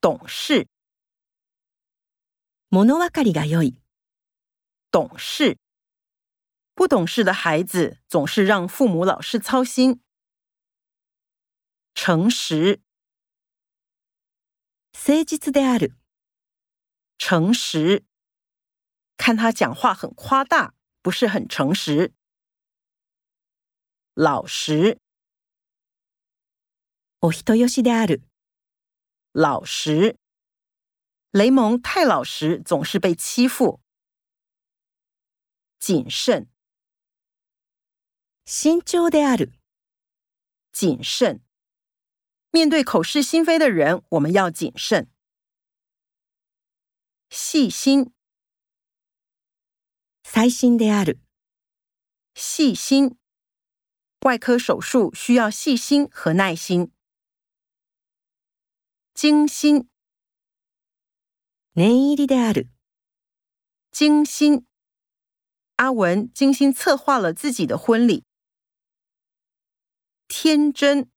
懂事，かりがよい。懂事，不懂事的孩子总是让父母、老师操心。诚实，誠実である。诚实，看他讲话很夸大，不是很诚实。老实，お人である。老实，雷蒙太老实，总是被欺负。谨慎，慎重である。谨慎，面对口是心非的人，我们要谨慎。细心，細心である。细心，外科手术需要细心和耐心。精心，neidi dalu，精心。阿文精心策划了自己的婚礼。天真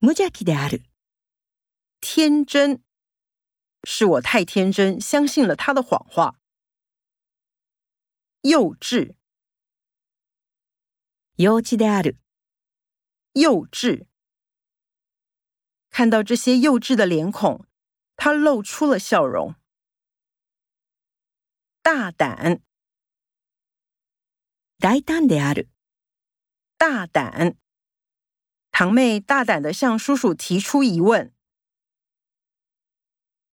，mujaki d a l 天真。是我太天真，相信了他的谎话。幼稚，yoji dalu，幼稚。看到这些幼稚的脸孔，他露出了笑容。大胆，大胆的大胆，堂妹大胆地向叔叔提出疑问。